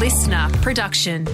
listener production.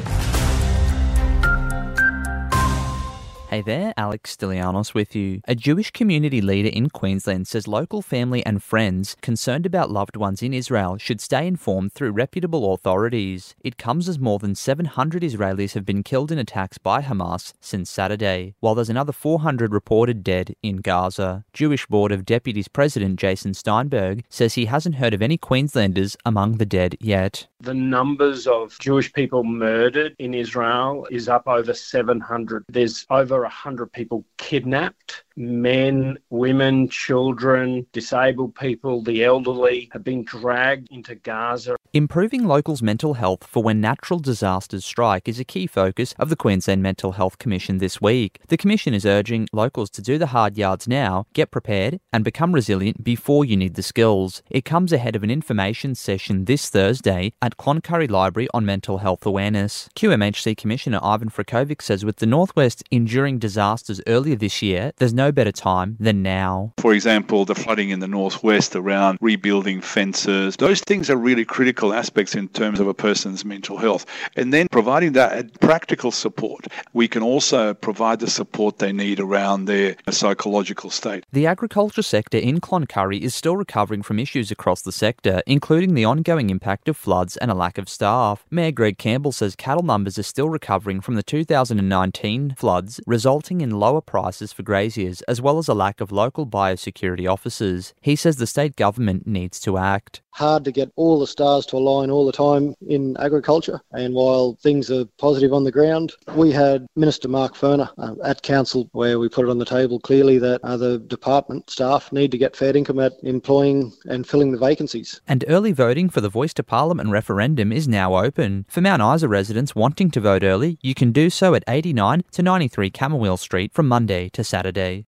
Hey there, Alex Stylianos with you. A Jewish community leader in Queensland says local family and friends concerned about loved ones in Israel should stay informed through reputable authorities. It comes as more than 700 Israelis have been killed in attacks by Hamas since Saturday, while there's another 400 reported dead in Gaza. Jewish Board of Deputies President Jason Steinberg says he hasn't heard of any Queenslanders among the dead yet. The numbers of Jewish people murdered in Israel is up over 700. There's over 100 people kidnapped. Men, women, children, disabled people, the elderly have been dragged into Gaza. Improving locals' mental health for when natural disasters strike is a key focus of the Queensland Mental Health Commission this week. The Commission is urging locals to do the hard yards now, get prepared, and become resilient before you need the skills. It comes ahead of an information session this Thursday at Cloncurry Library on mental health awareness. QMHC Commissioner Ivan Frkovic says with the Northwest enduring disasters earlier this year, there's no better time than now. For example, the flooding in the Northwest around rebuilding fences. Those things are really critical aspects in terms of a person's mental health. And then providing that practical support, we can also provide the support they need around their psychological state. The agriculture sector in Cloncurry is still recovering from issues across the sector, including the ongoing impact of floods and a lack of staff. Mayor Greg Campbell says cattle numbers are still recovering from the 2019 floods, resulting in lower prices for graziers as well as a lack of local biosecurity officers. He says the state government needs to act. Hard to get all the stars to align all the time in agriculture, and while things are positive on the ground, we had Minister Mark Furner uh, at council where we put it on the table clearly that uh, the department staff need to get fair income at employing and filling the vacancies. And early voting for the Voice to Parliament referendum is now open. For Mount Isa residents wanting to vote early, you can do so at 89 to 93 Camooweal Street from Monday to Saturday.